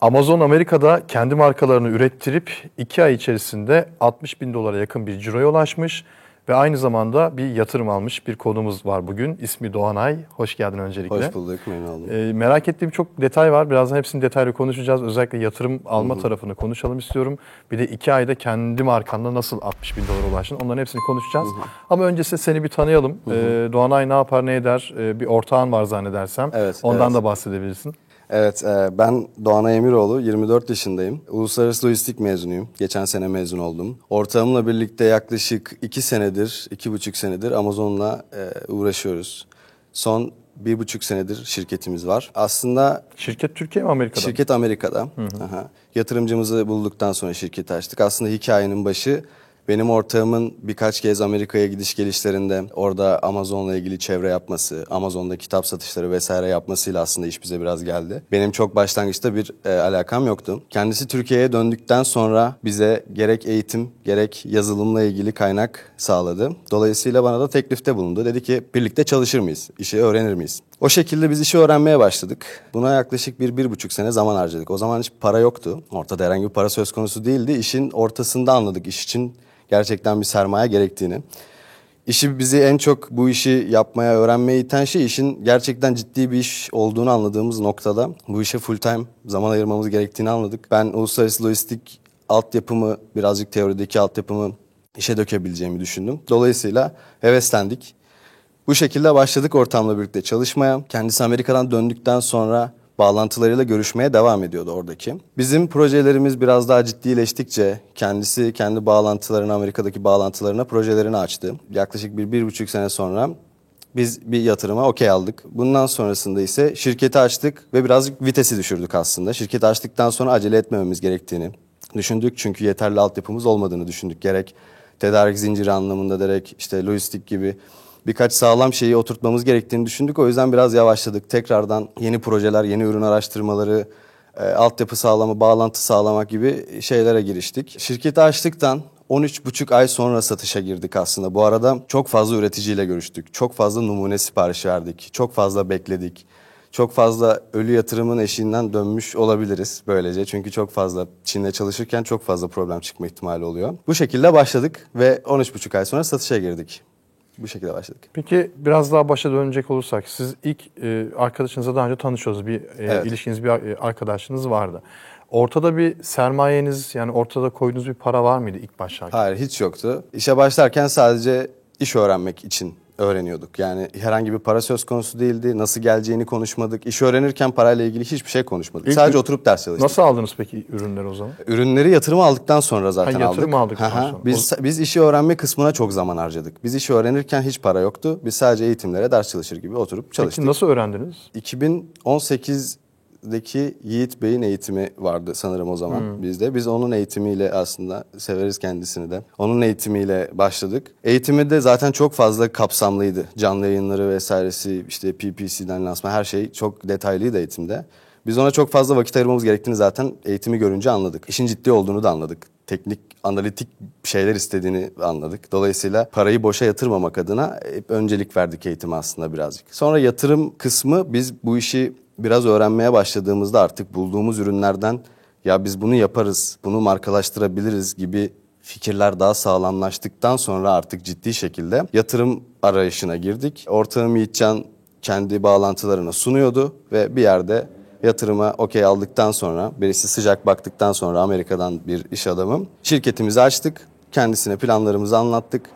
Amazon Amerika'da kendi markalarını ürettirip 2 ay içerisinde 60 bin dolara yakın bir ciroya ulaşmış ve aynı zamanda bir yatırım almış bir konumuz var bugün. İsmi Doğanay. Hoş geldin öncelikle. Hoş bulduk, memnun oldum. Ee, merak ettiğim çok detay var. Birazdan hepsini detaylı konuşacağız. Özellikle yatırım alma tarafını konuşalım istiyorum. Bir de iki ayda kendi markanla nasıl 60 bin dolara ulaştın onların hepsini konuşacağız. Ama öncesinde seni bir tanıyalım. Ee, Doğanay ne yapar ne eder? Ee, bir ortağın var zannedersem. Evet, Ondan evet. da bahsedebilirsin. Evet, e, ben Doğanay Emiroğlu, 24 yaşındayım. Uluslararası Lojistik mezunuyum. Geçen sene mezun oldum. Ortağımla birlikte yaklaşık 2 senedir, 2,5 senedir Amazon'la e, uğraşıyoruz. Son bir buçuk senedir şirketimiz var. Aslında Şirket Türkiye mi Amerika'da? Şirket Amerika'da. Aha. Yatırımcımızı bulduktan sonra şirketi açtık. Aslında hikayenin başı benim ortağımın birkaç kez Amerika'ya gidiş gelişlerinde orada Amazon'la ilgili çevre yapması, Amazon'da kitap satışları vesaire yapmasıyla aslında iş bize biraz geldi. Benim çok başlangıçta bir e, alakam yoktu. Kendisi Türkiye'ye döndükten sonra bize gerek eğitim gerek yazılımla ilgili kaynak sağladı. Dolayısıyla bana da teklifte bulundu. Dedi ki birlikte çalışır mıyız? İşi öğrenir miyiz? O şekilde biz işi öğrenmeye başladık. Buna yaklaşık bir, bir buçuk sene zaman harcadık. O zaman hiç para yoktu. Ortada herhangi bir para söz konusu değildi. İşin ortasında anladık iş için gerçekten bir sermaye gerektiğini. İşi bizi en çok bu işi yapmaya, öğrenmeye iten şey işin gerçekten ciddi bir iş olduğunu anladığımız noktada bu işe full time zaman ayırmamız gerektiğini anladık. Ben uluslararası lojistik altyapımı, birazcık teorideki altyapımı işe dökebileceğimi düşündüm. Dolayısıyla heveslendik. Bu şekilde başladık ortamla birlikte çalışmaya. Kendisi Amerika'dan döndükten sonra bağlantılarıyla görüşmeye devam ediyordu oradaki. Bizim projelerimiz biraz daha ciddileştikçe kendisi kendi bağlantılarını, Amerika'daki bağlantılarına projelerini açtı. Yaklaşık bir, bir buçuk sene sonra biz bir yatırıma okey aldık. Bundan sonrasında ise şirketi açtık ve birazcık vitesi düşürdük aslında. Şirketi açtıktan sonra acele etmememiz gerektiğini düşündük. Çünkü yeterli altyapımız olmadığını düşündük. Gerek tedarik zinciri anlamında gerek işte lojistik gibi birkaç sağlam şeyi oturtmamız gerektiğini düşündük. O yüzden biraz yavaşladık. Tekrardan yeni projeler, yeni ürün araştırmaları, e, altyapı sağlama, bağlantı sağlamak gibi şeylere giriştik. Şirketi açtıktan 13,5 ay sonra satışa girdik aslında. Bu arada çok fazla üreticiyle görüştük. Çok fazla numune sipariş verdik. Çok fazla bekledik. Çok fazla ölü yatırımın eşiğinden dönmüş olabiliriz böylece. Çünkü çok fazla Çin'le çalışırken çok fazla problem çıkma ihtimali oluyor. Bu şekilde başladık ve 13,5 ay sonra satışa girdik. Bu şekilde başladık. Peki biraz daha başa dönecek olursak siz ilk e, arkadaşınızla daha önce tanışıyoruz. Bir e, Evet. ilişkiniz, bir e, arkadaşınız vardı. Ortada bir sermayeniz yani ortada koyduğunuz bir para var mıydı ilk başlarken? Hayır hiç yoktu. İşe başlarken sadece iş öğrenmek için öğreniyorduk. Yani herhangi bir para söz konusu değildi. Nasıl geleceğini konuşmadık. İş öğrenirken parayla ilgili hiçbir şey konuşmadık. İlk- sadece oturup ders çalıştık. Nasıl aldınız peki ürünleri o zaman? Ürünleri yatırıma aldıktan sonra zaten Ha, yatırım aldık. aldıktan sonra. Biz, biz işi öğrenme kısmına çok zaman harcadık. Biz işi öğrenirken hiç para yoktu. Biz sadece eğitimlere ders çalışır gibi oturup çalıştık. Peki nasıl öğrendiniz? 2018'deki Yiğit Bey'in eğitimi vardı sanırım o zaman Hmm. bizde. Biz onun eğitimiyle aslında severiz kendisini de. Onun eğitimiyle başladık. Eğitimi de zaten çok fazla kapsamlıydı. Canlı yayınları vesairesi işte PPC'den lansman her şey çok detaylıydı eğitimde. Biz ona çok fazla vakit ayırmamız gerektiğini zaten eğitimi görünce anladık. İşin ciddi olduğunu da anladık. Teknik, analitik şeyler istediğini anladık. Dolayısıyla parayı boşa yatırmamak adına hep öncelik verdik eğitime aslında birazcık. Sonra yatırım kısmı biz bu işi biraz öğrenmeye başladığımızda artık bulduğumuz ürünlerden ya biz bunu yaparız, bunu markalaştırabiliriz gibi fikirler daha sağlamlaştıktan sonra artık ciddi şekilde yatırım arayışına girdik. Ortağım Yiğitcan kendi bağlantılarını sunuyordu ve bir yerde yatırıma okey aldıktan sonra, birisi sıcak baktıktan sonra Amerika'dan bir iş adamım. Şirketimizi açtık, kendisine planlarımızı anlattık.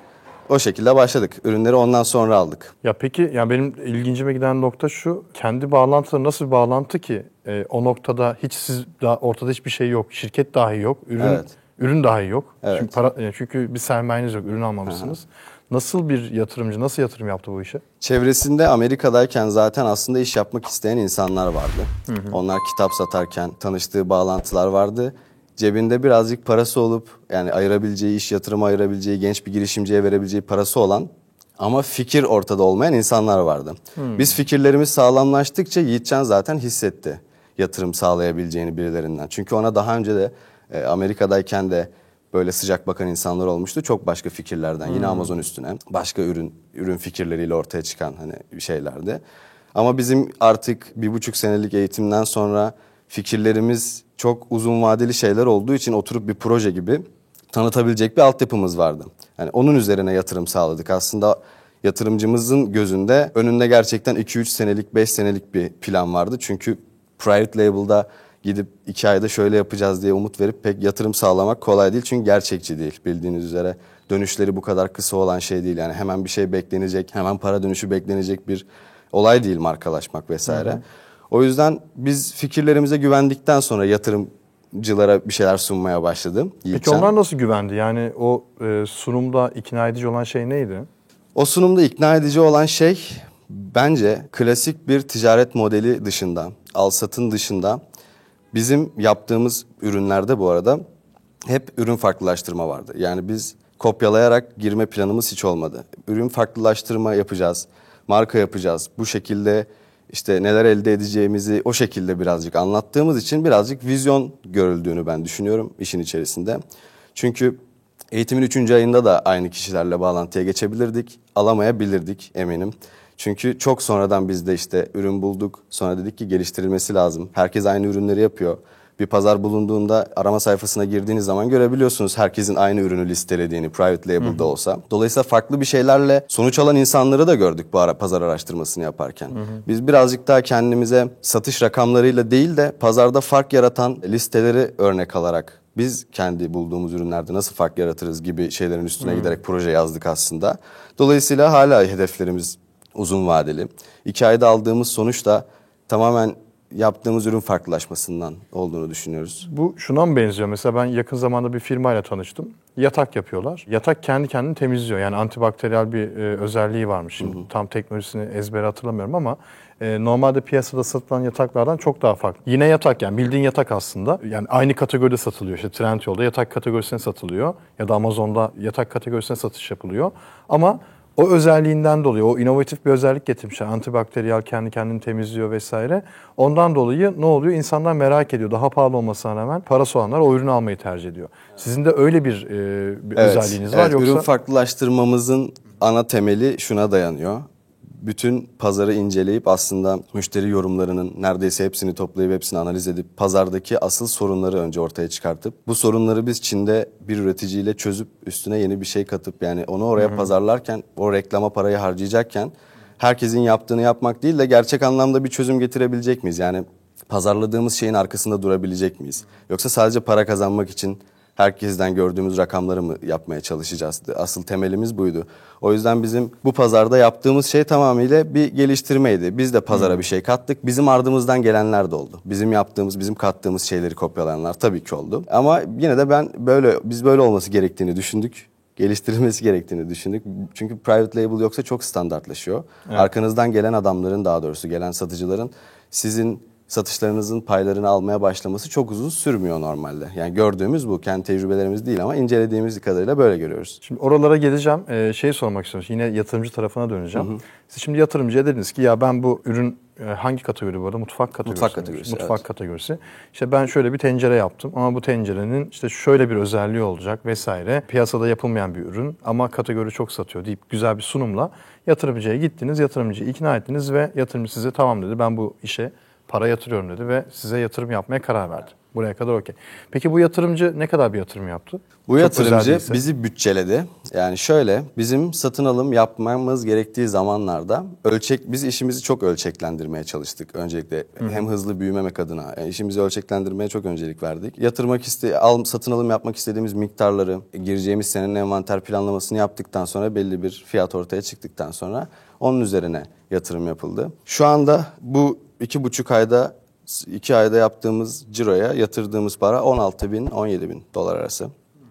O şekilde başladık. Ürünleri ondan sonra aldık. Ya peki yani benim ilgincime giden nokta şu. Kendi bağlantıları nasıl bir bağlantı ki e, o noktada hiç siz daha ortada hiçbir şey yok. Şirket dahi yok. Ürün Evet. ürün dahi yok. Evet. Çünkü para e, çünkü bir sermayeniz yok. Ürün almamışsınız. Nasıl bir yatırımcı nasıl yatırım yaptı bu işe? Çevresinde Amerika'dayken zaten aslında iş yapmak isteyen insanlar vardı. Onlar kitap satarken tanıştığı bağlantılar vardı. Cebinde birazcık parası olup yani ayırabileceği, iş yatırıma ayırabileceği, genç bir girişimciye verebileceği parası olan ama fikir ortada olmayan insanlar vardı. Biz fikirlerimiz sağlamlaştıkça Yiğitcan zaten hissetti yatırım sağlayabileceğini birilerinden. Çünkü ona daha önce de e, Amerika'dayken de böyle sıcak bakan insanlar olmuştu. Çok başka fikirlerden yine Amazon üstüne başka ürün ürün fikirleriyle ortaya çıkan hani şeylerdi. Ama bizim artık bir buçuk senelik eğitimden sonra fikirlerimiz çok uzun vadeli şeyler olduğu için oturup bir proje gibi tanıtabilecek bir altyapımız vardı. Yani onun üzerine yatırım sağladık. Aslında yatırımcımızın gözünde önünde gerçekten 2-3 senelik, 5 senelik bir plan vardı. Çünkü private label'da gidip 2 ayda şöyle yapacağız diye umut verip pek yatırım sağlamak kolay değil. Çünkü gerçekçi değil bildiğiniz üzere. Dönüşleri bu kadar kısa olan şey değil. Yani hemen bir şey beklenecek, hemen para dönüşü beklenecek bir olay değil markalaşmak vesaire. O yüzden biz fikirlerimize güvendikten sonra yatırımcılara bir şeyler sunmaya başladım. Peki Yiğitcan. onlar nasıl güvendi? Yani o e, sunumda ikna edici olan şey neydi? O sunumda ikna edici olan şey bence klasik bir ticaret modeli dışında, al satın dışında bizim yaptığımız ürünlerde bu arada hep ürün farklılaştırma vardı. Yani biz kopyalayarak girme planımız hiç olmadı. Ürün farklılaştırma yapacağız, marka yapacağız. Bu şekilde işte neler elde edeceğimizi o şekilde birazcık anlattığımız için birazcık vizyon görüldüğünü ben düşünüyorum işin içerisinde. Çünkü Eğitimin 3. ayında da aynı kişilerle bağlantıya geçebilirdik. Alamayabilirdik eminim. Çünkü çok sonradan biz de işte ürün bulduk. Sonra dedik ki geliştirilmesi lazım. Herkes aynı ürünleri yapıyor. Bir pazar bulunduğunda arama sayfasına girdiğiniz zaman görebiliyorsunuz herkesin aynı ürünü listelediğini private label'da olsa. Dolayısıyla farklı bir şeylerle sonuç alan insanları da gördük bu ara pazar araştırmasını yaparken. Biz birazcık daha kendimize satış rakamlarıyla değil de pazarda fark yaratan listeleri örnek alarak biz kendi bulduğumuz ürünlerde nasıl fark yaratırız gibi şeylerin üstüne giderek proje yazdık aslında. Dolayısıyla hala hedeflerimiz uzun vadeli. İki ayda aldığımız sonuç da tamamen yaptığımız ürün farklılaşmasından olduğunu düşünüyoruz. Bu şuna mı benziyor? Mesela ben yakın zamanda bir firmayla tanıştım. Yatak yapıyorlar. Yatak kendi kendini temizliyor. Yani antibakteriyel bir e, özelliği varmış. Şimdi tam teknolojisini ezbere hatırlamıyorum ama e, normalde piyasada satılan yataklardan çok daha farklı. Yine yatak yani bildiğin yatak aslında. Yani aynı kategoride satılıyor. İşte Trendyol'da yatak kategorisine satılıyor ya da Amazon'da yatak kategorisine satış yapılıyor. Ama o özelliğinden dolayı, o inovatif bir özellik getirmişler. Antibakteriyel kendi kendini temizliyor vesaire. Ondan dolayı ne oluyor? İnsanlar merak ediyor. Daha pahalı olmasına rağmen parası olanlar o ürünü almayı tercih ediyor. Sizin de öyle bir, e, bir özelliğiniz var evet, yoksa? Ürün farklılaştırmamızın ana temeli şuna dayanıyor. Bütün pazarı inceleyip aslında müşteri yorumlarının neredeyse hepsini toplayıp hepsini analiz edip pazardaki asıl sorunları önce ortaya çıkartıp bu sorunları biz Çin'de bir üreticiyle çözüp üstüne yeni bir şey katıp yani onu oraya pazarlarken o reklama parayı harcayacakken herkesin yaptığını yapmak değil de gerçek anlamda bir çözüm getirebilecek miyiz? Yani pazarladığımız şeyin arkasında durabilecek miyiz? Yoksa sadece para kazanmak için herkesten gördüğümüz rakamları mı yapmaya çalışacağız? Asıl temelimiz buydu. O yüzden bizim bu pazarda yaptığımız şey tamamıyla bir geliştirmeydi. Biz de pazara bir şey kattık. Bizim ardımızdan gelenler de oldu. Bizim yaptığımız, bizim kattığımız şeyleri kopyalayanlar tabii ki oldu. Ama yine de ben böyle biz böyle olması gerektiğini düşündük geliştirilmesi gerektiğini düşündük. Çünkü private label yoksa çok standartlaşıyor. Arkanızdan gelen adamların daha doğrusu gelen satıcıların sizin satışlarınızın paylarını almaya başlaması çok uzun sürmüyor normalde. Yani gördüğümüz bu kendi tecrübelerimiz değil ama incelediğimiz kadarıyla böyle görüyoruz. Şimdi oralara geleceğim. Ee, şey sormak istiyorum. Yine yatırımcı tarafına döneceğim. Siz şimdi yatırımcıya dediniz ki ya ben bu ürün e, hangi kategori bu arada? Mutfak kategorisi. Mutfak kategorisi, Mutfak evet. kategorisi. İşte ben şöyle bir tencere yaptım ama bu tencerenin işte şöyle bir özelliği olacak vesaire. Piyasada yapılmayan bir ürün ama kategori çok satıyor deyip güzel bir sunumla yatırımcıya gittiniz. Yatırımcıyı ikna ettiniz ve yatırımcı size tamam dedi ben bu işe para yatırıyorum dedi ve size yatırım yapmaya karar verdi. Buraya kadar okey. Peki bu yatırımcı ne kadar bir yatırım yaptı? Bu Çok yatırımcı bizi bütçeledi. Yani şöyle bizim satın alım yapmamız gerektiği zamanlarda ölçek biz işimizi çok ölçeklendirmeye çalıştık. Öncelikle hem hızlı büyümemek adına yani işimizi ölçeklendirmeye çok öncelik verdik. Yatırmak iste al, satın alım yapmak istediğimiz miktarları gireceğimiz senenin envanter planlamasını yaptıktan sonra belli bir fiyat ortaya çıktıktan sonra onun üzerine yatırım yapıldı. Şu anda bu iki buçuk ayda iki ayda yaptığımız ciroya yatırdığımız para 16 bin 17 bin dolar arası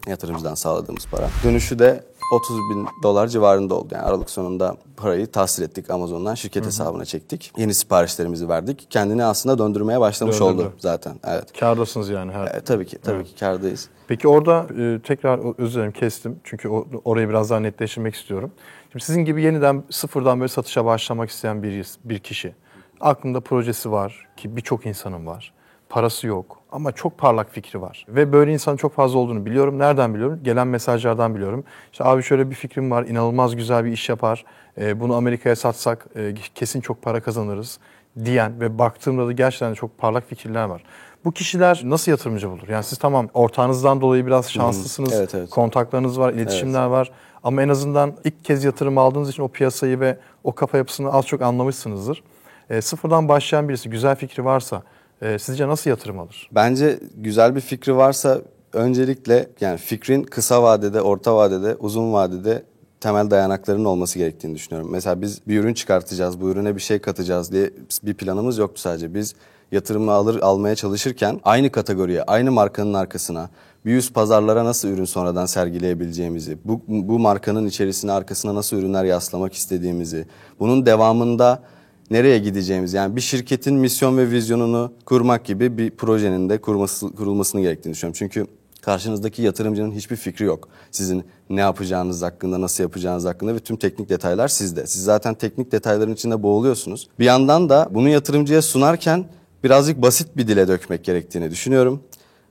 yatırımcıdan sağladığımız para. Dönüşü de 30 bin dolar civarında oldu. Yani Aralık sonunda parayı tahsil ettik Amazon'dan şirket hesabına çektik. Yeni siparişlerimizi verdik. Kendini aslında döndürmeye başlamış Döndürdü. oldu zaten. Evet. Kârdasınız yani her E, tabii ki tabii ki kârdayız. Peki orada e, tekrar özür dilerim kestim. Çünkü o- orayı biraz daha netleştirmek istiyorum. Şimdi sizin gibi yeniden sıfırdan böyle satışa başlamak isteyen bir, bir kişi. Aklında projesi var ki birçok insanın var. Parası yok ama çok parlak fikri var. Ve böyle insanın çok fazla olduğunu biliyorum. Nereden biliyorum? Gelen mesajlardan biliyorum. İşte abi şöyle bir fikrim var, inanılmaz güzel bir iş yapar. E, bunu Amerika'ya satsak e, kesin çok para kazanırız. diyen ve baktığımda da gerçekten çok parlak fikirler var. Bu kişiler nasıl yatırımcı bulur? Yani siz tamam ortağınızdan dolayı biraz şanslısınız. Evet, evet. Kontaklarınız var, iletişimler var. Ama en azından ilk kez yatırım aldığınız için o piyasayı ve o kafa yapısını az çok anlamışsınızdır. E, sıfırdan başlayan birisi güzel fikri varsa e, sizce nasıl yatırım alır? Bence güzel bir fikri varsa öncelikle yani fikrin kısa vadede, orta vadede, uzun vadede temel dayanaklarının olması gerektiğini düşünüyorum. Mesela biz bir ürün çıkartacağız, bu ürüne bir şey katacağız diye bir planımız yoktu sadece. Biz yatırımı alır almaya çalışırken aynı kategoriye, aynı markanın arkasına bir yüz pazarlara nasıl ürün sonradan sergileyebileceğimizi, bu, bu markanın içerisine arkasına nasıl ürünler yaslamak istediğimizi, bunun devamında nereye gideceğimiz yani bir şirketin misyon ve vizyonunu kurmak gibi bir projenin de kurması, kurulmasını gerektiğini düşünüyorum. Çünkü karşınızdaki yatırımcının hiçbir fikri yok. Sizin ne yapacağınız hakkında, nasıl yapacağınız hakkında ve tüm teknik detaylar sizde. Siz zaten teknik detayların içinde boğuluyorsunuz. Bir yandan da bunu yatırımcıya sunarken birazcık basit bir dile dökmek gerektiğini düşünüyorum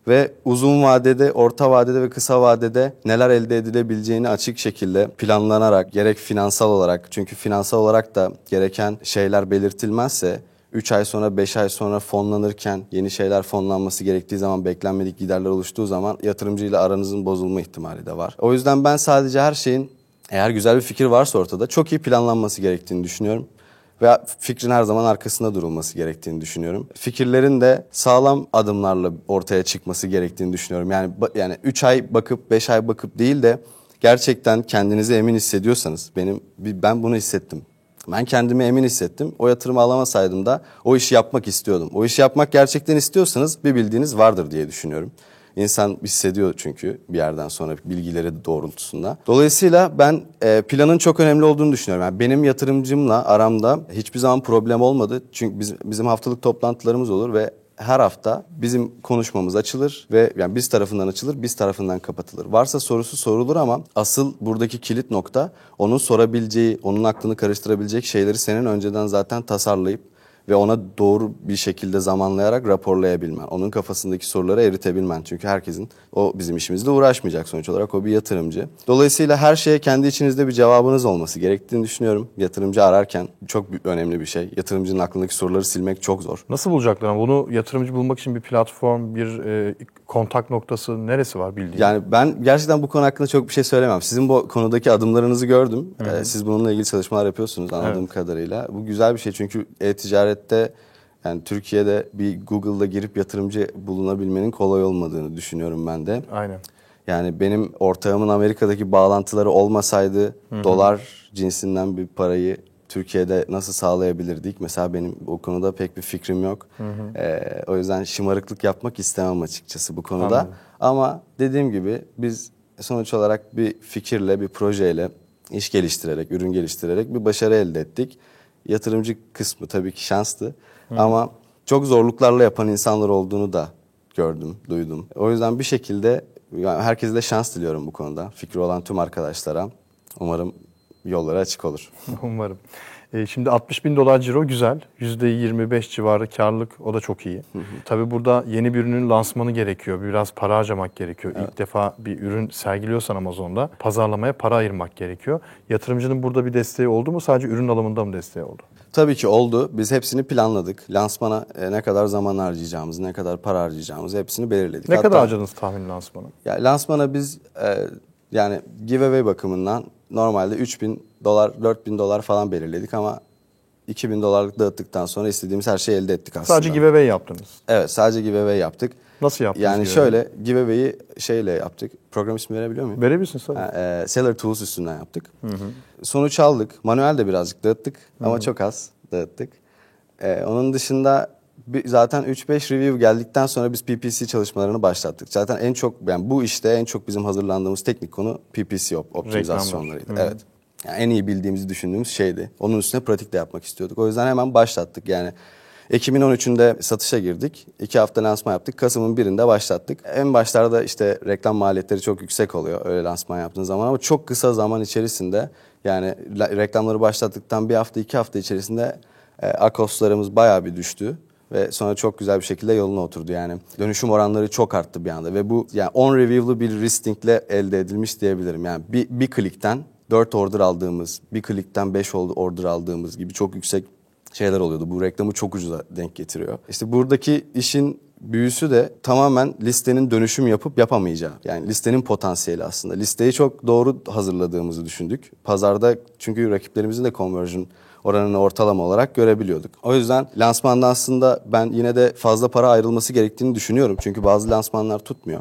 ve uzun vadede, orta vadede ve kısa vadede neler elde edilebileceğini açık şekilde planlanarak gerek finansal olarak çünkü finansal olarak da gereken şeyler belirtilmezse 3 ay sonra 5 ay sonra fonlanırken yeni şeyler fonlanması gerektiği zaman beklenmedik giderler oluştuğu zaman yatırımcıyla aranızın bozulma ihtimali de var. O yüzden ben sadece her şeyin eğer güzel bir fikir varsa ortada çok iyi planlanması gerektiğini düşünüyorum ve fikrin her zaman arkasında durulması gerektiğini düşünüyorum. Fikirlerin de sağlam adımlarla ortaya çıkması gerektiğini düşünüyorum. Yani yani 3 ay bakıp 5 ay bakıp değil de gerçekten kendinizi emin hissediyorsanız benim ben bunu hissettim. Ben kendimi emin hissettim. O yatırımı alamasaydım da o işi yapmak istiyordum. O işi yapmak gerçekten istiyorsanız bir bildiğiniz vardır diye düşünüyorum. İnsan hissediyor çünkü bir yerden sonra bilgileri doğrultusunda. Dolayısıyla ben e, planın çok önemli olduğunu düşünüyorum. Yani benim yatırımcımla aramda hiçbir zaman problem olmadı. Çünkü biz, bizim haftalık toplantılarımız olur ve her hafta bizim konuşmamız açılır ve yani biz tarafından açılır, biz tarafından kapatılır. Varsa sorusu sorulur ama asıl buradaki kilit nokta onun sorabileceği, onun aklını karıştırabilecek şeyleri senin önceden zaten tasarlayıp ve ona doğru bir şekilde zamanlayarak raporlayabilmen. Onun kafasındaki soruları eritebilmen. Çünkü herkesin o bizim işimizle uğraşmayacak sonuç olarak. O bir yatırımcı. Dolayısıyla her şeye kendi içinizde bir cevabınız olması gerektiğini düşünüyorum. Yatırımcı ararken çok önemli bir şey. Yatırımcının aklındaki soruları silmek çok zor. Nasıl bulacaklar? Bunu yatırımcı bulmak için bir platform, bir e, kontak noktası neresi var bildiğin? Yani ben gerçekten bu konu hakkında çok bir şey söylemem. Sizin bu konudaki adımlarınızı gördüm. Ee, siz bununla ilgili çalışmalar yapıyorsunuz anladığım evet. kadarıyla. Bu güzel bir şey çünkü e-ticaret ticarette yani Türkiye'de bir Google'da girip yatırımcı bulunabilmenin kolay olmadığını düşünüyorum ben de. Aynen. Yani benim ortağımın Amerika'daki bağlantıları olmasaydı Hı-hı. dolar cinsinden bir parayı Türkiye'de nasıl sağlayabilirdik? Mesela benim o konuda pek bir fikrim yok. Ee, o yüzden şımarıklık yapmak istemem açıkçası bu konuda. Anladım. Ama dediğim gibi biz sonuç olarak bir fikirle, bir projeyle iş geliştirerek, ürün geliştirerek bir başarı elde ettik yatırımcı kısmı tabii ki şanslı. Hı. Ama çok zorluklarla yapan insanlar olduğunu da gördüm, duydum. O yüzden bir şekilde yani herkese de şans diliyorum bu konuda. Fikri olan tüm arkadaşlara. Umarım yolları açık olur. Umarım. E, şimdi 60 bin dolar ciro güzel. %25 civarı karlılık o da çok iyi. Hı hı. Tabii burada yeni bir ürünün lansmanı gerekiyor. Biraz para harcamak gerekiyor. Evet. İlk defa bir ürün sergiliyorsan Amazon'da pazarlamaya para ayırmak gerekiyor. Yatırımcının burada bir desteği oldu mu? Sadece ürün alımında mı desteği oldu? Tabii ki oldu. Biz hepsini planladık. Lansmana e, ne kadar zaman harcayacağımızı, ne kadar para harcayacağımızı hepsini belirledik. Ne Hatta, kadar harcadınız tahmin lansmana? Ya lansmana biz e, yani giveaway bakımından normalde 3000 dolar, 4000 dolar falan belirledik ama 2000 dolarlık dağıttıktan sonra istediğimiz her şeyi elde ettik aslında. Sadece giveaway yaptınız. Evet sadece giveaway yaptık. Nasıl yaptınız? Yani giveaway? şöyle giveaway'i şeyle yaptık. Program ismi verebiliyor muyum? Verebilirsin tabii. Ha, e, Seller Tools üstünden yaptık. Hı hı. Sonuç aldık. Manuel de birazcık dağıttık hı hı. ama çok az dağıttık. E, onun dışında zaten 3-5 review geldikten sonra biz PPC çalışmalarını başlattık. Zaten en çok yani bu işte en çok bizim hazırlandığımız teknik konu PPC op optimizasyonlarıydı. Evet. Yani en iyi bildiğimizi düşündüğümüz şeydi. Onun üstüne pratik de yapmak istiyorduk. O yüzden hemen başlattık. Yani Ekim'in 13'ünde satışa girdik. İki hafta lansman yaptık. Kasım'ın birinde başlattık. En başlarda işte reklam maliyetleri çok yüksek oluyor öyle lansman yaptığın zaman ama çok kısa zaman içerisinde yani reklamları başlattıktan bir hafta iki hafta içerisinde e, akoslarımız bayağı bir düştü ve sonra çok güzel bir şekilde yoluna oturdu yani. Dönüşüm oranları çok arttı bir anda ve bu yani on review'lu bir listingle elde edilmiş diyebilirim. Yani bir, bir klikten 4 order aldığımız, bir klikten 5 order aldığımız gibi çok yüksek şeyler oluyordu. Bu reklamı çok ucuza denk getiriyor. İşte buradaki işin büyüsü de tamamen listenin dönüşüm yapıp yapamayacağı. Yani listenin potansiyeli aslında. Listeyi çok doğru hazırladığımızı düşündük. Pazarda çünkü rakiplerimizin de conversion oranını ortalama olarak görebiliyorduk. O yüzden lansmanda aslında ben yine de fazla para ayrılması gerektiğini düşünüyorum. Çünkü bazı lansmanlar tutmuyor.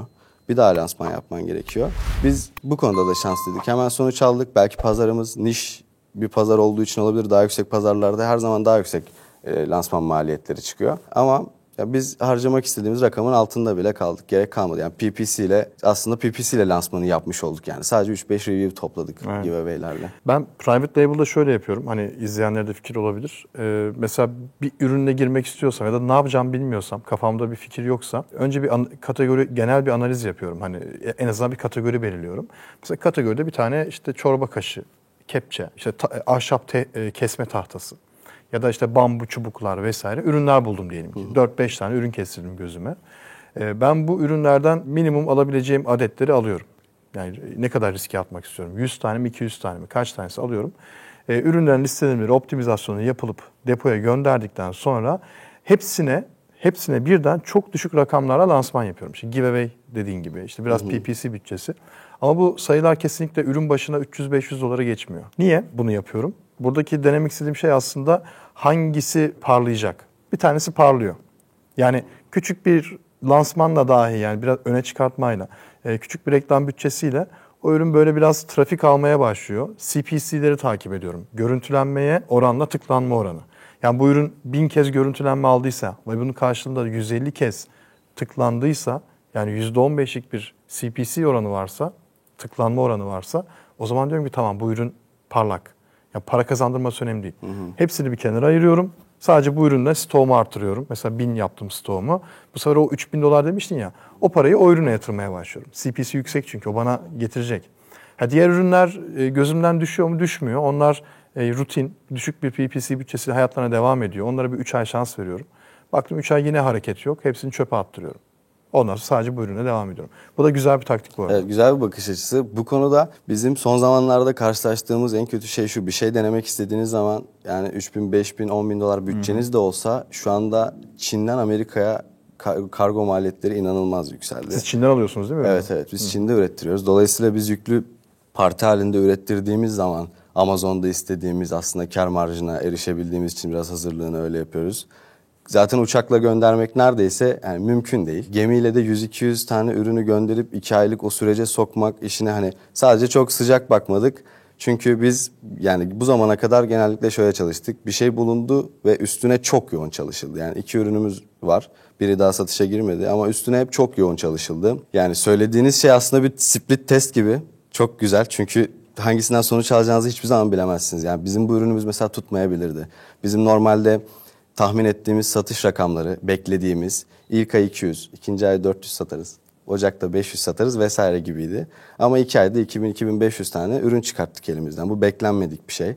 Bir daha lansman yapman gerekiyor. Biz bu konuda da şanslıydık. Hemen sonuç aldık. Belki pazarımız niş bir pazar olduğu için olabilir. Daha yüksek pazarlarda her zaman daha yüksek e, lansman maliyetleri çıkıyor. Ama ya biz harcamak istediğimiz rakamın altında bile kaldık. Gerek kalmadı. Yani PPC ile aslında PPC ile lansmanı yapmış olduk yani. Sadece 3-5 review topladık Evet. giveaway'lerle. Ben private label'da şöyle yapıyorum. Hani izleyenlerde fikir olabilir. Ee, mesela bir ürünle girmek istiyorsam ya da ne yapacağımı bilmiyorsam, kafamda bir fikir yoksa önce bir kategori genel bir analiz yapıyorum. Hani en azından bir kategori belirliyorum. Mesela kategoride bir tane işte çorba kaşığı, kepçe, işte ta- ahşap te- e, kesme tahtası ya da işte bambu çubuklar vesaire ürünler buldum diyelim ki. 4-5 tane ürün kestirdim gözüme. Ee, ben bu ürünlerden minimum alabileceğim adetleri alıyorum. Yani ne kadar riske atmak istiyorum? 100 tane mi 200 tane mi? Kaç tanesi alıyorum? Ee, ürünlerin listelenmeleri, optimizasyonu yapılıp depoya gönderdikten sonra hepsine hepsine birden çok düşük rakamlarla lansman yapıyorum. İşte giveaway dediğin gibi işte biraz PPC bütçesi. Ama bu sayılar kesinlikle ürün başına 300-500 dolara geçmiyor. Niye bunu yapıyorum? Buradaki denemek istediğim şey aslında hangisi parlayacak? Bir tanesi parlıyor. Yani küçük bir lansmanla dahi yani biraz öne çıkartmayla, e, küçük bir reklam bütçesiyle o ürün böyle biraz trafik almaya başlıyor. CPC'leri takip ediyorum. Görüntülenmeye oranla tıklanma oranı. Yani bu ürün bin kez görüntülenme aldıysa ve bunun karşılığında 150 kez tıklandıysa yani %15'lik bir CPC oranı varsa, tıklanma oranı varsa o zaman diyorum ki tamam bu ürün parlak. Ya para kazandırması önemli değil. Hepsini bir kenara ayırıyorum. Sadece bu ürünle stoğumu artırıyorum. Mesela 1000 yaptım stoğumu. Bu sefer o 3000 dolar demiştin ya. O parayı o ürüne yatırmaya başlıyorum. CPC yüksek çünkü o bana getirecek. Ha diğer ürünler e, gözümden düşüyor mu? Düşmüyor. Onlar e, rutin, düşük bir PPC bütçesiyle hayatlarına devam ediyor. Onlara bir 3 ay şans veriyorum. Baktım 3 ay yine hareket yok. Hepsini çöpe attırıyorum. Ondan sonra sadece bu ürüne devam ediyorum. Bu da güzel bir taktik bu arada. Evet, güzel bir bakış açısı. Bu konuda bizim son zamanlarda karşılaştığımız en kötü şey şu. Bir şey denemek istediğiniz zaman yani 3000, 5000, 10 bin dolar bütçeniz de olsa şu anda Çin'den Amerika'ya ka- kargo maliyetleri inanılmaz yükseldi. Siz Çin'den alıyorsunuz değil mi? Evet evet biz Çin'de ürettiriyoruz. Dolayısıyla biz yüklü parti halinde ürettirdiğimiz zaman Amazon'da istediğimiz aslında kar marjına erişebildiğimiz için biraz hazırlığını öyle yapıyoruz. Zaten uçakla göndermek neredeyse yani mümkün değil. Gemiyle de 100-200 tane ürünü gönderip 2 aylık o sürece sokmak işine hani sadece çok sıcak bakmadık. Çünkü biz yani bu zamana kadar genellikle şöyle çalıştık. Bir şey bulundu ve üstüne çok yoğun çalışıldı. Yani iki ürünümüz var. Biri daha satışa girmedi ama üstüne hep çok yoğun çalışıldı. Yani söylediğiniz şey aslında bir split test gibi. Çok güzel çünkü hangisinden sonuç alacağınızı hiçbir zaman bilemezsiniz. Yani bizim bu ürünümüz mesela tutmayabilirdi. Bizim normalde tahmin ettiğimiz satış rakamları, beklediğimiz ilk ay 200, ikinci ay 400 satarız. Ocak'ta 500 satarız vesaire gibiydi. Ama iki ayda 2000-2500 tane ürün çıkarttık elimizden. Bu beklenmedik bir şey.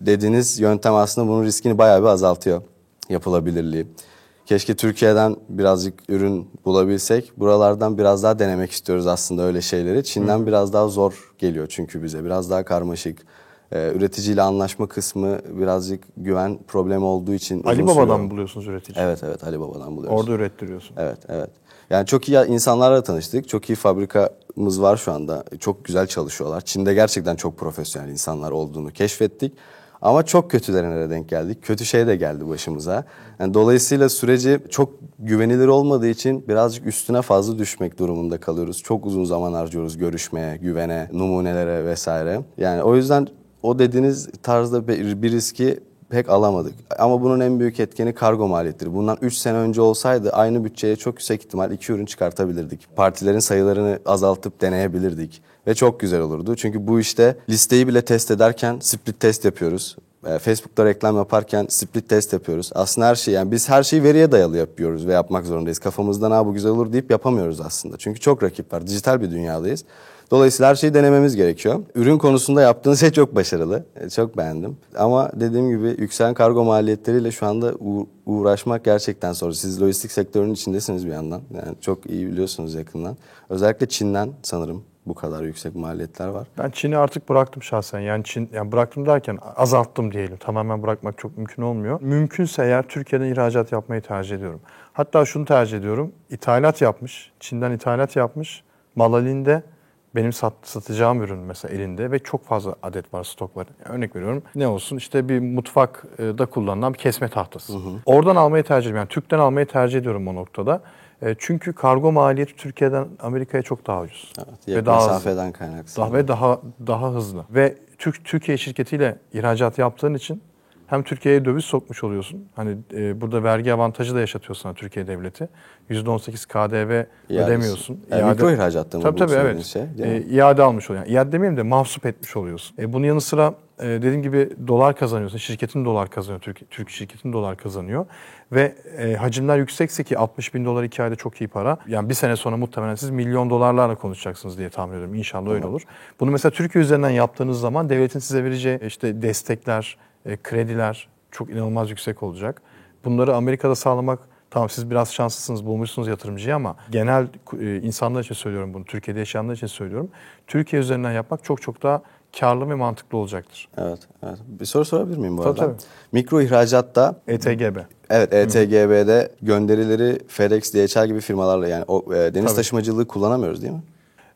Dediğiniz yöntem aslında bunun riskini bayağı bir azaltıyor. Yapılabilirliği. Keşke Türkiye'den birazcık ürün bulabilsek. Buralardan biraz daha denemek istiyoruz aslında öyle şeyleri. Çin'den biraz daha zor geliyor çünkü bize. Biraz daha karmaşık. Ee, üreticiyle anlaşma kısmı birazcık güven problemi olduğu için Ali sürüyor. Baba'dan mı buluyorsunuz üretici? Evet evet Ali Baba'dan buluyoruz. Orada ürettiriyorsun. Evet, evet. Yani çok iyi insanlarla tanıştık. Çok iyi fabrikamız var şu anda. Çok güzel çalışıyorlar. Çin'de gerçekten çok profesyonel insanlar olduğunu keşfettik. Ama çok kötülerine de denk geldik. Kötü şey de geldi başımıza. Yani dolayısıyla süreci çok güvenilir olmadığı için birazcık üstüne fazla düşmek durumunda kalıyoruz. Çok uzun zaman harcıyoruz görüşmeye, güvene, numunelere vesaire. Yani o yüzden o dediğiniz tarzda bir riski pek alamadık. Ama bunun en büyük etkeni kargo maliyetleri. Bundan 3 sene önce olsaydı aynı bütçeye çok yüksek ihtimal iki ürün çıkartabilirdik. Partilerin sayılarını azaltıp deneyebilirdik. Ve çok güzel olurdu. Çünkü bu işte listeyi bile test ederken split test yapıyoruz. Ee, Facebook'ta reklam yaparken split test yapıyoruz. Aslında her şey yani biz her şeyi veriye dayalı yapıyoruz ve yapmak zorundayız. Kafamızdan ha bu güzel olur deyip yapamıyoruz aslında. Çünkü çok rakip var. Dijital bir dünyadayız. Dolayısıyla her şeyi denememiz gerekiyor. Ürün konusunda yaptığınız şey çok başarılı. E, Çok beğendim. Ama dediğim gibi yükselen kargo maliyetleriyle şu anda uğraşmak gerçekten zor. Siz lojistik sektörünün içindesiniz bir yandan. Yani çok iyi biliyorsunuz yakından. Özellikle Çin'den sanırım bu kadar yüksek maliyetler var. Ben Çin'i artık bıraktım şahsen. Yani Çin, yani bıraktım derken azalttım diyelim. Tamamen bırakmak çok mümkün olmuyor. Mümkünse eğer Türkiye'den ihracat yapmayı tercih ediyorum. Hatta şunu tercih ediyorum. İthalat yapmış, Çin'den ithalat yapmış. Mal halinde benim sat, satacağım ürün mesela elinde ve çok fazla adet var stok var. Yani örnek veriyorum ne olsun işte bir mutfakta kullanılan bir kesme tahtası. Oradan almayı tercih ediyorum. Yani Türk'ten almayı tercih ediyorum o noktada. E, Çünkü kargo maliyeti Türkiye'den Amerika'ya çok daha ucuz. Evet, ve daha mesafeden kaynaklı. Daha ve daha daha hızlı. Ve Türk Türkiye şirketiyle ihracat yaptığın için hem Türkiye'ye döviz sokmuş oluyorsun. Hani e, burada vergi avantajı da yaşatıyor sana Türkiye devleti. %18 KDV İadesi. ödemiyorsun. Yani mikro ihracatta mı Tabii tabii evet. şey? E, iade almış oluyorsun. Yani iade demeyeyim de mahsup etmiş oluyorsun. E, bunun yanı sıra e, dediğim gibi dolar kazanıyorsun. Şirketin dolar kazanıyor. Türk, Türk şirketin dolar kazanıyor. Ve e, hacimler yüksekse ki 60 bin dolar iki ayda çok iyi para. Yani bir sene sonra muhtemelen siz milyon dolarlarla konuşacaksınız diye tahmin ediyorum. İnşallah öyle olur. Bunu mesela Türkiye üzerinden yaptığınız zaman devletin size vereceği işte destekler, e, krediler çok inanılmaz yüksek olacak. Bunları Amerika'da sağlamak Tamam siz biraz şanslısınız bulmuşsunuz yatırımcıyı ama genel e, insanlar için söylüyorum bunu. Türkiye'de yaşayanlar için söylüyorum. Türkiye üzerinden yapmak çok çok daha karlı ve mantıklı olacaktır. Evet, evet. Bir soru sorabilir miyim bu Tabii, arada? tabii. Mikro ihracatta ETGB. Evet ETGB'de gönderileri FedEx, DHL gibi firmalarla yani o e, deniz Tabii. taşımacılığı kullanamıyoruz değil mi?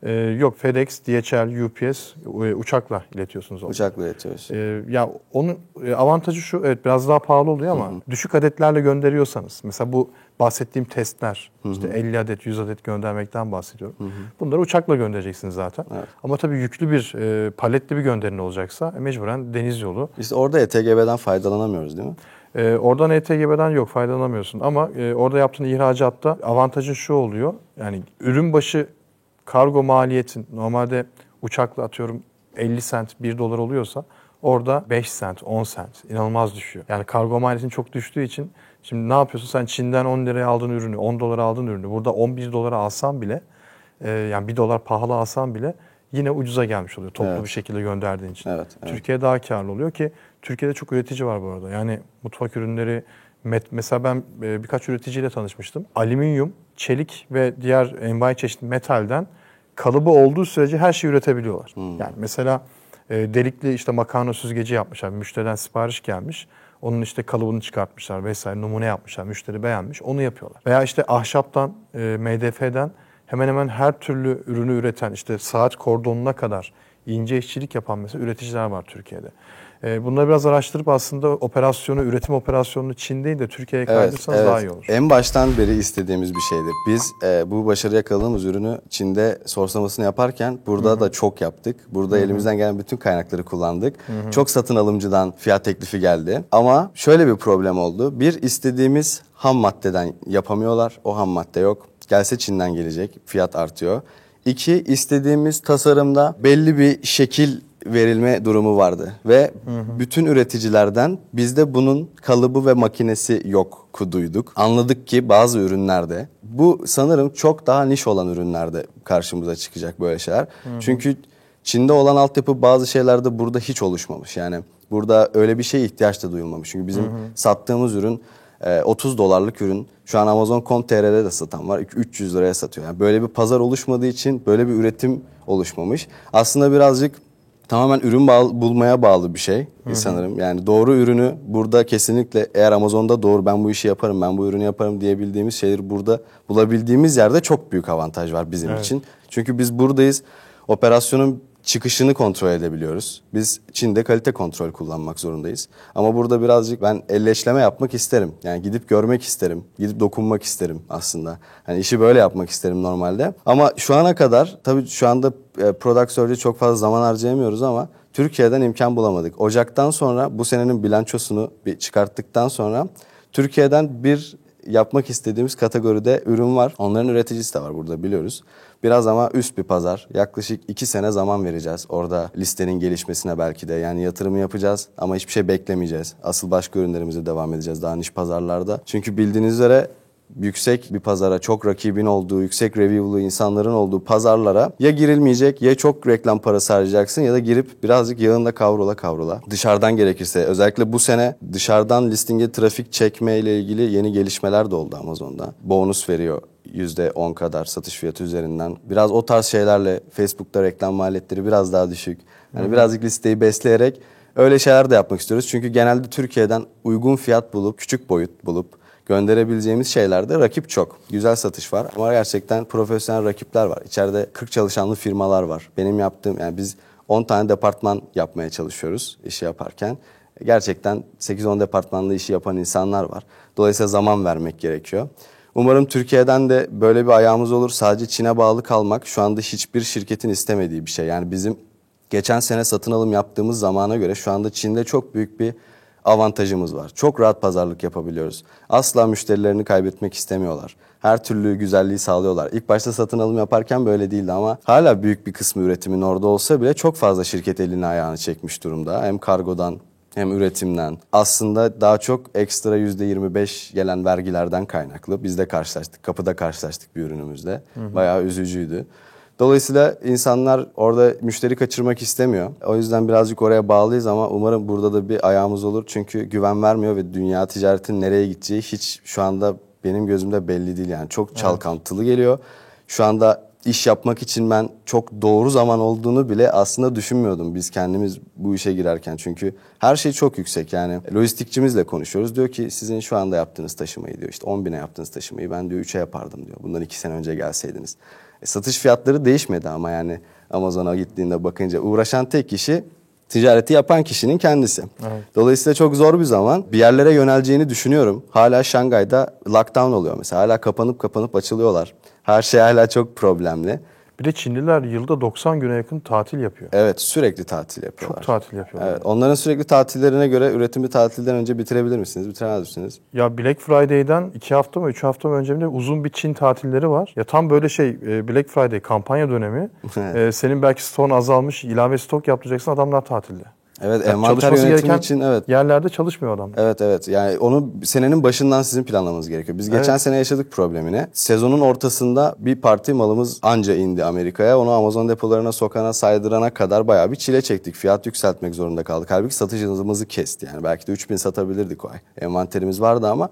Ee, yok FedEx, DHL, UPS e, uçakla iletiyorsunuz onu. Uçakla iletiyoruz. Ee, ya onun e, avantajı şu, evet biraz daha pahalı oluyor ama düşük adetlerle gönderiyorsanız, mesela bu bahsettiğim testler, işte 50 adet, 100 adet göndermekten bahsediyorum. Bunları uçakla göndereceksiniz zaten. Ama tabii yüklü bir, e, paletli bir gönderin olacaksa e, mecburen deniz yolu. Biz orada ETGB'den faydalanamıyoruz değil mi? Ee, oradan ETGB'den yok faydalanamıyorsun ama e, orada yaptığın ihracatta avantajın şu oluyor. Yani ürün başı kargo maliyetin normalde uçakla atıyorum 50 sent 1 dolar oluyorsa orada 5 sent 10 sent inanılmaz düşüyor. Yani kargo maliyetin çok düştüğü için şimdi ne yapıyorsun sen Çin'den 10 liraya aldığın ürünü 10 dolara aldığın ürünü burada 11 dolara alsan bile e, yani 1 dolar pahalı alsan bile yine ucuza gelmiş oluyor toplu Evet. bir şekilde gönderdiğin için. Evet, evet. Türkiye daha karlı oluyor ki Türkiye'de çok üretici var bu arada. Yani mutfak ürünleri mesela ben e, birkaç üreticiyle tanışmıştım. Alüminyum, çelik ve diğer envai çeşit metalden kalıbı olduğu sürece her şeyi üretebiliyorlar. Yani mesela e, delikli işte makarna süzgeci yapmışlar. Müşteriden sipariş gelmiş. Onun işte kalıbını çıkartmışlar vesaire numune yapmışlar. Müşteri beğenmiş. Onu yapıyorlar. Veya işte ahşaptan, e, MDF'den hemen hemen her türlü ürünü üreten işte saat kordonuna kadar ince işçilik yapan mesela üreticiler var Türkiye'de. E, bunları biraz araştırıp aslında operasyonu, üretim operasyonunu Çin değil de Türkiye'ye kaydırsanız daha iyi olur. En baştan beri istediğimiz bir şeydir. Biz e, bu başarı yakaladığımız ürünü Çin'de sorsamasını yaparken burada da çok yaptık. Burada elimizden gelen bütün kaynakları kullandık. Çok satın alımcıdan fiyat teklifi geldi. Ama şöyle bir problem oldu. Bir istediğimiz ham maddeden yapamıyorlar. O ham madde yok. Gelse Çin'den gelecek. Fiyat artıyor. İki, istediğimiz tasarımda belli bir şekil verilme durumu vardı ve bütün üreticilerden bizde bunun kalıbı ve makinesi yok duyduk. Anladık ki bazı ürünlerde bu sanırım çok daha niş olan ürünlerde karşımıza çıkacak böyle şeyler. Çünkü Çin'de olan altyapı bazı şeylerde burada hiç oluşmamış. Yani burada öyle bir şeye ihtiyaç da duyulmamış. Çünkü bizim sattığımız ürün e, 30 dolarlık ürün şu an Amazon.com.tr'de de satan var. 300 liraya satıyor. Yani böyle bir pazar oluşmadığı için böyle bir üretim oluşmamış. Aslında birazcık tamamen ürün bağ- bulmaya bağlı bir şey sanırım. Yani doğru ürünü burada kesinlikle eğer Amazon'da doğru ben bu işi yaparım, ben bu ürünü yaparım diyebildiğimiz şeyleri burada bulabildiğimiz yerde çok büyük avantaj var bizim için. Çünkü biz buradayız. Operasyonun çıkışını kontrol edebiliyoruz. Biz Çin'de kalite kontrol kullanmak zorundayız. Ama burada birazcık ben elleşleme yapmak isterim. Yani gidip görmek isterim. Gidip dokunmak isterim aslında. Hani işi böyle yapmak isterim normalde. Ama şu ana kadar tabii şu anda e, product search'e çok fazla zaman harcayamıyoruz ama Türkiye'den imkan bulamadık. Ocaktan sonra bu senenin bilançosunu bir çıkarttıktan sonra Türkiye'den bir yapmak istediğimiz kategoride ürün var. Onların üreticisi de var burada biliyoruz. Biraz ama üst bir pazar. Yaklaşık iki sene zaman vereceğiz orada listenin gelişmesine belki de. Yani yatırımı yapacağız ama hiçbir şey beklemeyeceğiz. Asıl başka ürünlerimize devam edeceğiz daha niş pazarlarda. Çünkü bildiğiniz üzere yüksek bir pazara, çok rakibin olduğu, yüksek review'lu insanların olduğu pazarlara ya girilmeyecek ya çok reklam parası harcayacaksın ya da girip birazcık yağında kavrula kavrula. Dışarıdan gerekirse özellikle bu sene dışarıdan listinge trafik çekme ile ilgili yeni gelişmeler de oldu Amazon'da. Bonus veriyor %10 kadar satış fiyatı üzerinden. Biraz o tarz şeylerle Facebook'ta reklam maliyetleri biraz daha düşük. Yani birazcık listeyi besleyerek öyle şeyler de yapmak istiyoruz. Çünkü genelde Türkiye'den uygun fiyat bulup, küçük boyut bulup gönderebileceğimiz şeylerde rakip çok. Güzel satış var ama gerçekten profesyonel rakipler var. İçeride 40 çalışanlı firmalar var. Benim yaptığım yani biz 10 tane departman yapmaya çalışıyoruz işi yaparken. Gerçekten 8-10 departmanda işi yapan insanlar var. Dolayısıyla zaman vermek gerekiyor. Umarım Türkiye'den de böyle bir ayağımız olur. Sadece Çin'e bağlı kalmak şu anda hiçbir şirketin istemediği bir şey. Yani bizim geçen sene satın alım yaptığımız zamana göre şu anda Çin'de çok büyük bir avantajımız var. Çok rahat pazarlık yapabiliyoruz. Asla müşterilerini kaybetmek istemiyorlar. Her türlü güzelliği sağlıyorlar. İlk başta satın alım yaparken böyle değildi ama hala büyük bir kısmı üretimin orada olsa bile çok fazla şirket elini ayağını çekmiş durumda. Hem kargodan hem üretimden. Aslında daha çok ekstra %25 gelen vergilerden kaynaklı. Biz de karşılaştık, kapıda karşılaştık bir ürünümüzde. Bayağı üzücüydü. Dolayısıyla insanlar orada müşteri kaçırmak istemiyor. O yüzden birazcık oraya bağlıyız ama umarım burada da bir ayağımız olur. Çünkü güven vermiyor ve dünya ticaretin nereye gideceği hiç şu anda benim gözümde belli değil. Yani çok çalkantılı geliyor. Şu anda iş yapmak için ben çok doğru zaman olduğunu bile aslında düşünmüyordum biz kendimiz bu işe girerken. Çünkü her şey çok yüksek yani. Lojistikçimizle konuşuyoruz. Diyor ki sizin şu anda yaptığınız taşımayı diyor işte 10 bine yaptığınız taşımayı ben diyor 3'e yapardım diyor. Bundan 2 sene önce gelseydiniz. E, satış fiyatları değişmedi ama yani Amazon'a gittiğinde bakınca uğraşan tek kişi ticareti yapan kişinin kendisi. Dolayısıyla çok zor bir zaman. Bir yerlere yöneleceğini düşünüyorum. Hala Şangay'da lockdown oluyor mesela. Hala kapanıp kapanıp açılıyorlar. Her şey hala çok problemli. Bir de Çinliler yılda 90 güne yakın tatil yapıyor. Evet sürekli tatil yapıyorlar. Çok tatil yapıyorlar. Evet, onların sürekli tatillerine göre üretimi tatilden önce bitirebilir misiniz? Bitiremez misiniz? Ya Black Friday'den 2 hafta mı 3 hafta mı önce mi uzun bir Çin tatilleri var. Ya tam böyle şey e, Black Friday kampanya dönemi. E, senin belki stoğun azalmış ilave stok yaptıracaksın adamlar tatilde. Evet, Yani envanter yönetimi için evet. yerlerde çalışmıyor adam. Evet evet yani onu senenin başından sizin planlamanız gerekiyor. Biz geçen Evet. sene yaşadık problemini. Sezonun ortasında bir parti malımız anca indi Amerika'ya. Onu Amazon depolarına sokana saydırana kadar bayağı bir çile çektik. Fiyat yükseltmek zorunda kaldık. Halbuki satıcımızı kesti yani. Belki de 3000 satabilirdik o ay. Envanterimiz vardı ama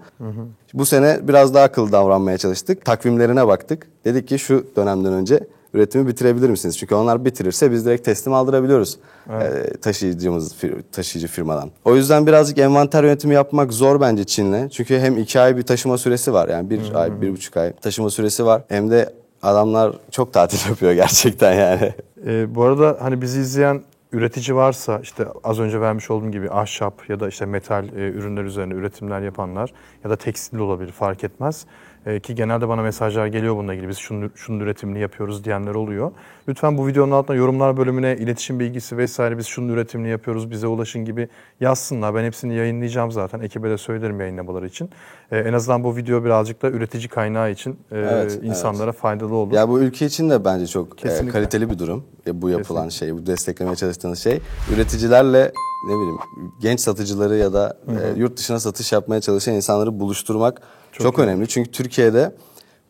bu sene biraz daha akıllı davranmaya çalıştık. Takvimlerine baktık. Dedik ki şu dönemden önce üretimi bitirebilir misiniz? Çünkü onlar bitirirse biz direkt teslim aldırabiliyoruz e, taşıyıcımız taşıyıcı firmadan. O yüzden birazcık envanter yönetimi yapmak zor bence Çin'le. Çünkü hem iki ay bir taşıma süresi var yani bir ay bir buçuk ay taşıma süresi var. Hem de adamlar çok tatil yapıyor gerçekten yani. E, bu arada hani bizi izleyen üretici varsa işte az önce vermiş olduğum gibi ahşap ya da işte metal e, ürünler üzerine üretimler yapanlar ya da tekstil olabilir fark etmez. E, ki genelde bana mesajlar geliyor bununla ilgili biz şunun, şunun üretimini yapıyoruz diyenler oluyor. Lütfen bu videonun altına yorumlar bölümüne iletişim bilgisi vesaire biz şunun üretimini yapıyoruz bize ulaşın gibi yazsınlar. Ben hepsini yayınlayacağım zaten ekibe de söylerim yayınlamaları için. E, en azından bu video birazcık da üretici kaynağı için e, Evet, insanlara faydalı olur. Ya bu ülke için de bence çok e, Kesinlikle. kaliteli bir durum. E, bu yapılan şey, bu desteklemeye çalıştığınız şey. Üreticilerle ne bileyim genç satıcıları ya da e, yurt dışına satış yapmaya çalışan insanları buluşturmak çok, önemli. Çünkü Türkiye'de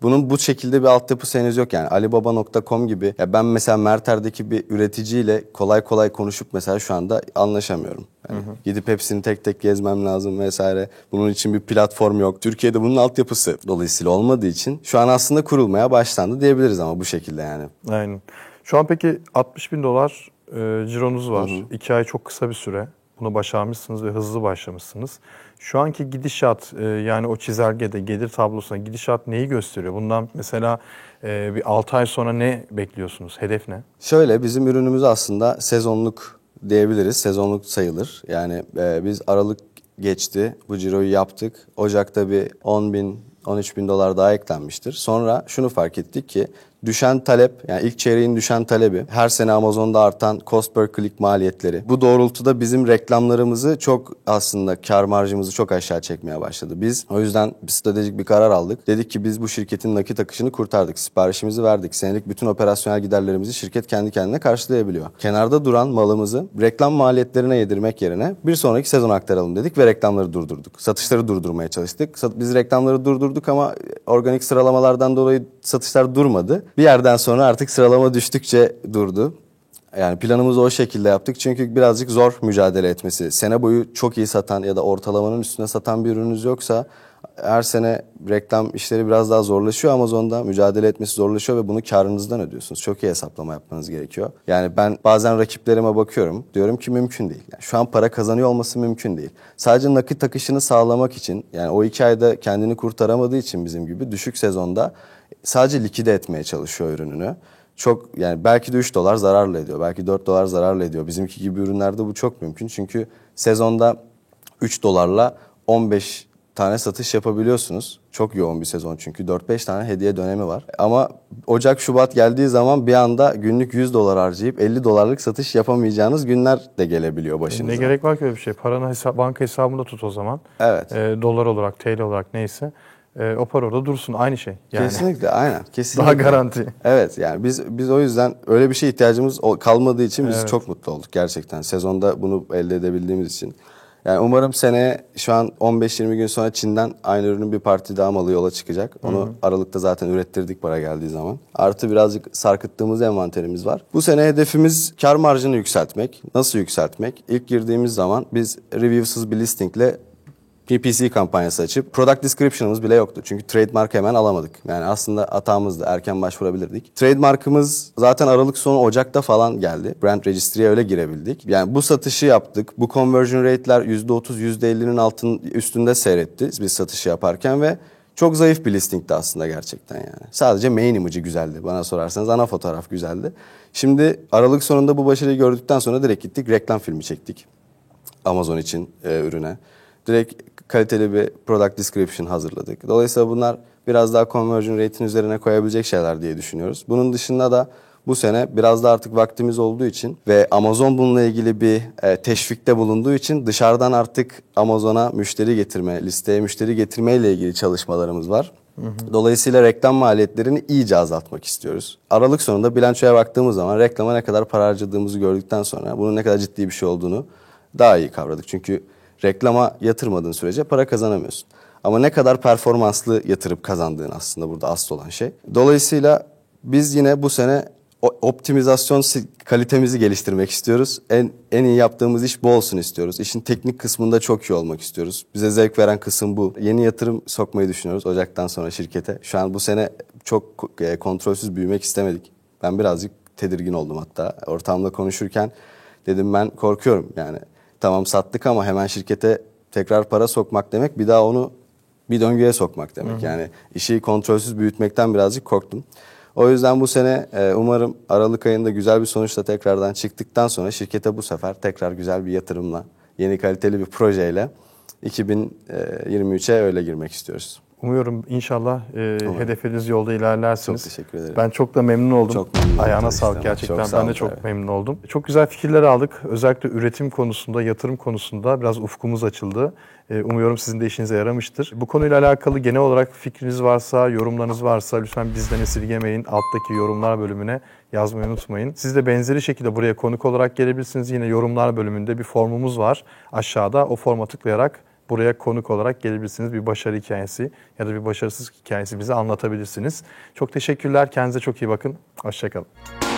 bunun bu şekilde bir altyapısı henüz yok yani. Alibaba.com gibi. Ya ben mesela Merter'deki bir üreticiyle kolay kolay konuşup mesela şu anda anlaşamıyorum. Yani Gidip hepsini tek tek gezmem lazım vesaire. Bunun için bir platform yok. Türkiye'de bunun altyapısı dolayısıyla olmadığı için şu an aslında kurulmaya başlandı diyebiliriz ama bu şekilde yani. Aynen. Şu an peki 60 bin dolar e, cironuz var. İki ay çok kısa bir süre. Bunu başarmışsınız ve hızlı başlamışsınız. Şu anki gidişat e, yani o çizelgede gelir tablosuna gidişat neyi gösteriyor? Bundan mesela e, bir 6 ay sonra ne bekliyorsunuz? Hedef ne? Şöyle bizim ürünümüz aslında sezonluk diyebiliriz. Sezonluk sayılır. Yani e, biz Aralık geçti. Bu ciroyu yaptık. Ocak'ta bir 10 bin 13 bin dolar daha eklenmiştir. Sonra şunu fark ettik ki düşen talep yani ilk çeyreğin düşen talebi her sene Amazon'da artan cost per click maliyetleri. Bu doğrultuda bizim reklamlarımızı çok aslında kar marjımızı çok aşağı çekmeye başladı. Biz o yüzden bir stratejik bir karar aldık. Dedik ki biz bu şirketin nakit akışını kurtardık. Siparişimizi verdik. Senelik bütün operasyonel giderlerimizi şirket kendi kendine karşılayabiliyor. Kenarda duran malımızı reklam maliyetlerine yedirmek yerine bir sonraki sezon aktaralım dedik ve reklamları durdurduk. Satışları durdurmaya çalıştık. Biz reklamları durdurduk ama organik sıralamalardan dolayı satışlar durmadı. Bir yerden sonra artık sıralama düştükçe durdu. Yani planımızı o şekilde yaptık çünkü birazcık zor mücadele etmesi. Sene boyu çok iyi satan ya da ortalamanın üstüne satan bir ürününüz yoksa her sene reklam işleri biraz daha zorlaşıyor Amazon'da. Mücadele etmesi zorlaşıyor ve bunu karınızdan ödüyorsunuz. Çok iyi hesaplama yapmanız gerekiyor. Yani ben bazen rakiplerime bakıyorum. Diyorum ki mümkün değil. Yani şu an para kazanıyor olması mümkün değil. Sadece nakit akışını sağlamak için yani o iki ayda kendini kurtaramadığı için bizim gibi düşük sezonda sadece likide etmeye çalışıyor ürününü. Çok yani belki de 3 dolar zararla ediyor. Belki 4 dolar zararla ediyor. Bizimki gibi ürünlerde bu çok mümkün. Çünkü sezonda 3 dolarla 15 tane satış yapabiliyorsunuz. Çok yoğun bir sezon çünkü 4-5 tane hediye dönemi var. Ama Ocak Şubat geldiği zaman bir anda günlük 100 dolar harcayıp 50 dolarlık satış yapamayacağınız günler de gelebiliyor başınıza. Ne gerek var ki öyle bir şey? Paranı hesap, banka hesabında tut o zaman. Evet. Ee, dolar olarak, TL olarak neyse. Ee, o para orada dursun. Aynı şey. Yani. Kesinlikle aynen. Kesinlikle. Daha garanti. Evet yani biz biz o yüzden öyle bir şey ihtiyacımız kalmadığı için biz çok mutlu olduk gerçekten. Sezonda bunu elde edebildiğimiz için. Yani umarım seneye şu an 15-20 gün sonra Çin'den aynı ürünün bir parti daha malı yola çıkacak. Onu Aralık'ta zaten ürettirdik para geldiği zaman. Artı birazcık sarkıttığımız envanterimiz var. Bu sene hedefimiz kar marjını yükseltmek. Nasıl yükseltmek? İlk girdiğimiz zaman biz reviewsız bir listingle PPC kampanyası açıp product description'ımız bile yoktu. Çünkü trademark hemen alamadık. Yani aslında hatamızdı. Erken başvurabilirdik. Trademark'ımız zaten Aralık sonu Ocak'ta falan geldi. Brand Registry'e öyle girebildik. Yani bu satışı yaptık. Bu conversion rate'ler %30, %50'nin altın üstünde seyretti biz satışı yaparken ve çok zayıf bir listingdi aslında gerçekten yani. Sadece main image'ı güzeldi bana sorarsanız. Ana fotoğraf güzeldi. Şimdi Aralık sonunda bu başarıyı gördükten sonra direkt gittik reklam filmi çektik. Amazon için e, ürüne. Direkt kaliteli bir product description hazırladık. Dolayısıyla bunlar biraz daha conversion rate'in üzerine koyabilecek şeyler diye düşünüyoruz. Bunun dışında da bu sene biraz da artık vaktimiz olduğu için ve Amazon bununla ilgili bir e, teşvikte bulunduğu için dışarıdan artık Amazon'a müşteri getirme, listeye müşteri getirme ile ilgili çalışmalarımız var. Dolayısıyla reklam maliyetlerini iyice azaltmak istiyoruz. Aralık sonunda bilançoya baktığımız zaman reklama ne kadar para harcadığımızı gördükten sonra bunun ne kadar ciddi bir şey olduğunu daha iyi kavradık. Çünkü reklama yatırmadığın sürece para kazanamıyorsun. Ama ne kadar performanslı yatırıp kazandığın aslında burada asıl olan şey. Dolayısıyla biz yine bu sene optimizasyon kalitemizi geliştirmek istiyoruz. En en iyi yaptığımız iş bu olsun istiyoruz. İşin teknik kısmında çok iyi olmak istiyoruz. Bize zevk veren kısım bu. Yeni yatırım sokmayı düşünüyoruz Ocak'tan sonra şirkete. Şu an bu sene çok e, kontrolsüz büyümek istemedik. Ben birazcık tedirgin oldum hatta. Ortamda konuşurken dedim ben korkuyorum yani. Tamam sattık ama hemen şirkete tekrar para sokmak demek bir daha onu bir döngüye sokmak demek. Yani işi kontrolsüz büyütmekten birazcık korktum. O yüzden bu sene e, umarım Aralık ayında güzel bir sonuçla tekrardan çıktıktan sonra şirkete bu sefer tekrar güzel bir yatırımla, yeni kaliteli bir projeyle 2023'e öyle girmek istiyoruz. Umuyorum inşallah e, hedefiniz yolda ilerlersiniz. Çok teşekkür ederim. Ben çok da memnun oldum. Çok memnun oldum Ayağına işte. sağlık gerçekten. Çok sağ ben de çok evet. memnun oldum. Çok güzel fikirler aldık. Özellikle üretim konusunda, yatırım konusunda biraz ufkumuz açıldı. E, umuyorum sizin de işinize yaramıştır. Bu konuyla alakalı genel olarak fikriniz varsa, yorumlarınız varsa lütfen bizden esirgemeyin. Alttaki yorumlar bölümüne yazmayı unutmayın. Siz de benzeri şekilde buraya konuk olarak gelebilirsiniz. Yine yorumlar bölümünde bir formumuz var aşağıda. O forma tıklayarak buraya konuk olarak gelebilirsiniz. Bir başarı hikayesi ya da bir başarısız hikayesi bize anlatabilirsiniz. Çok teşekkürler. Kendinize çok iyi bakın. Hoşçakalın.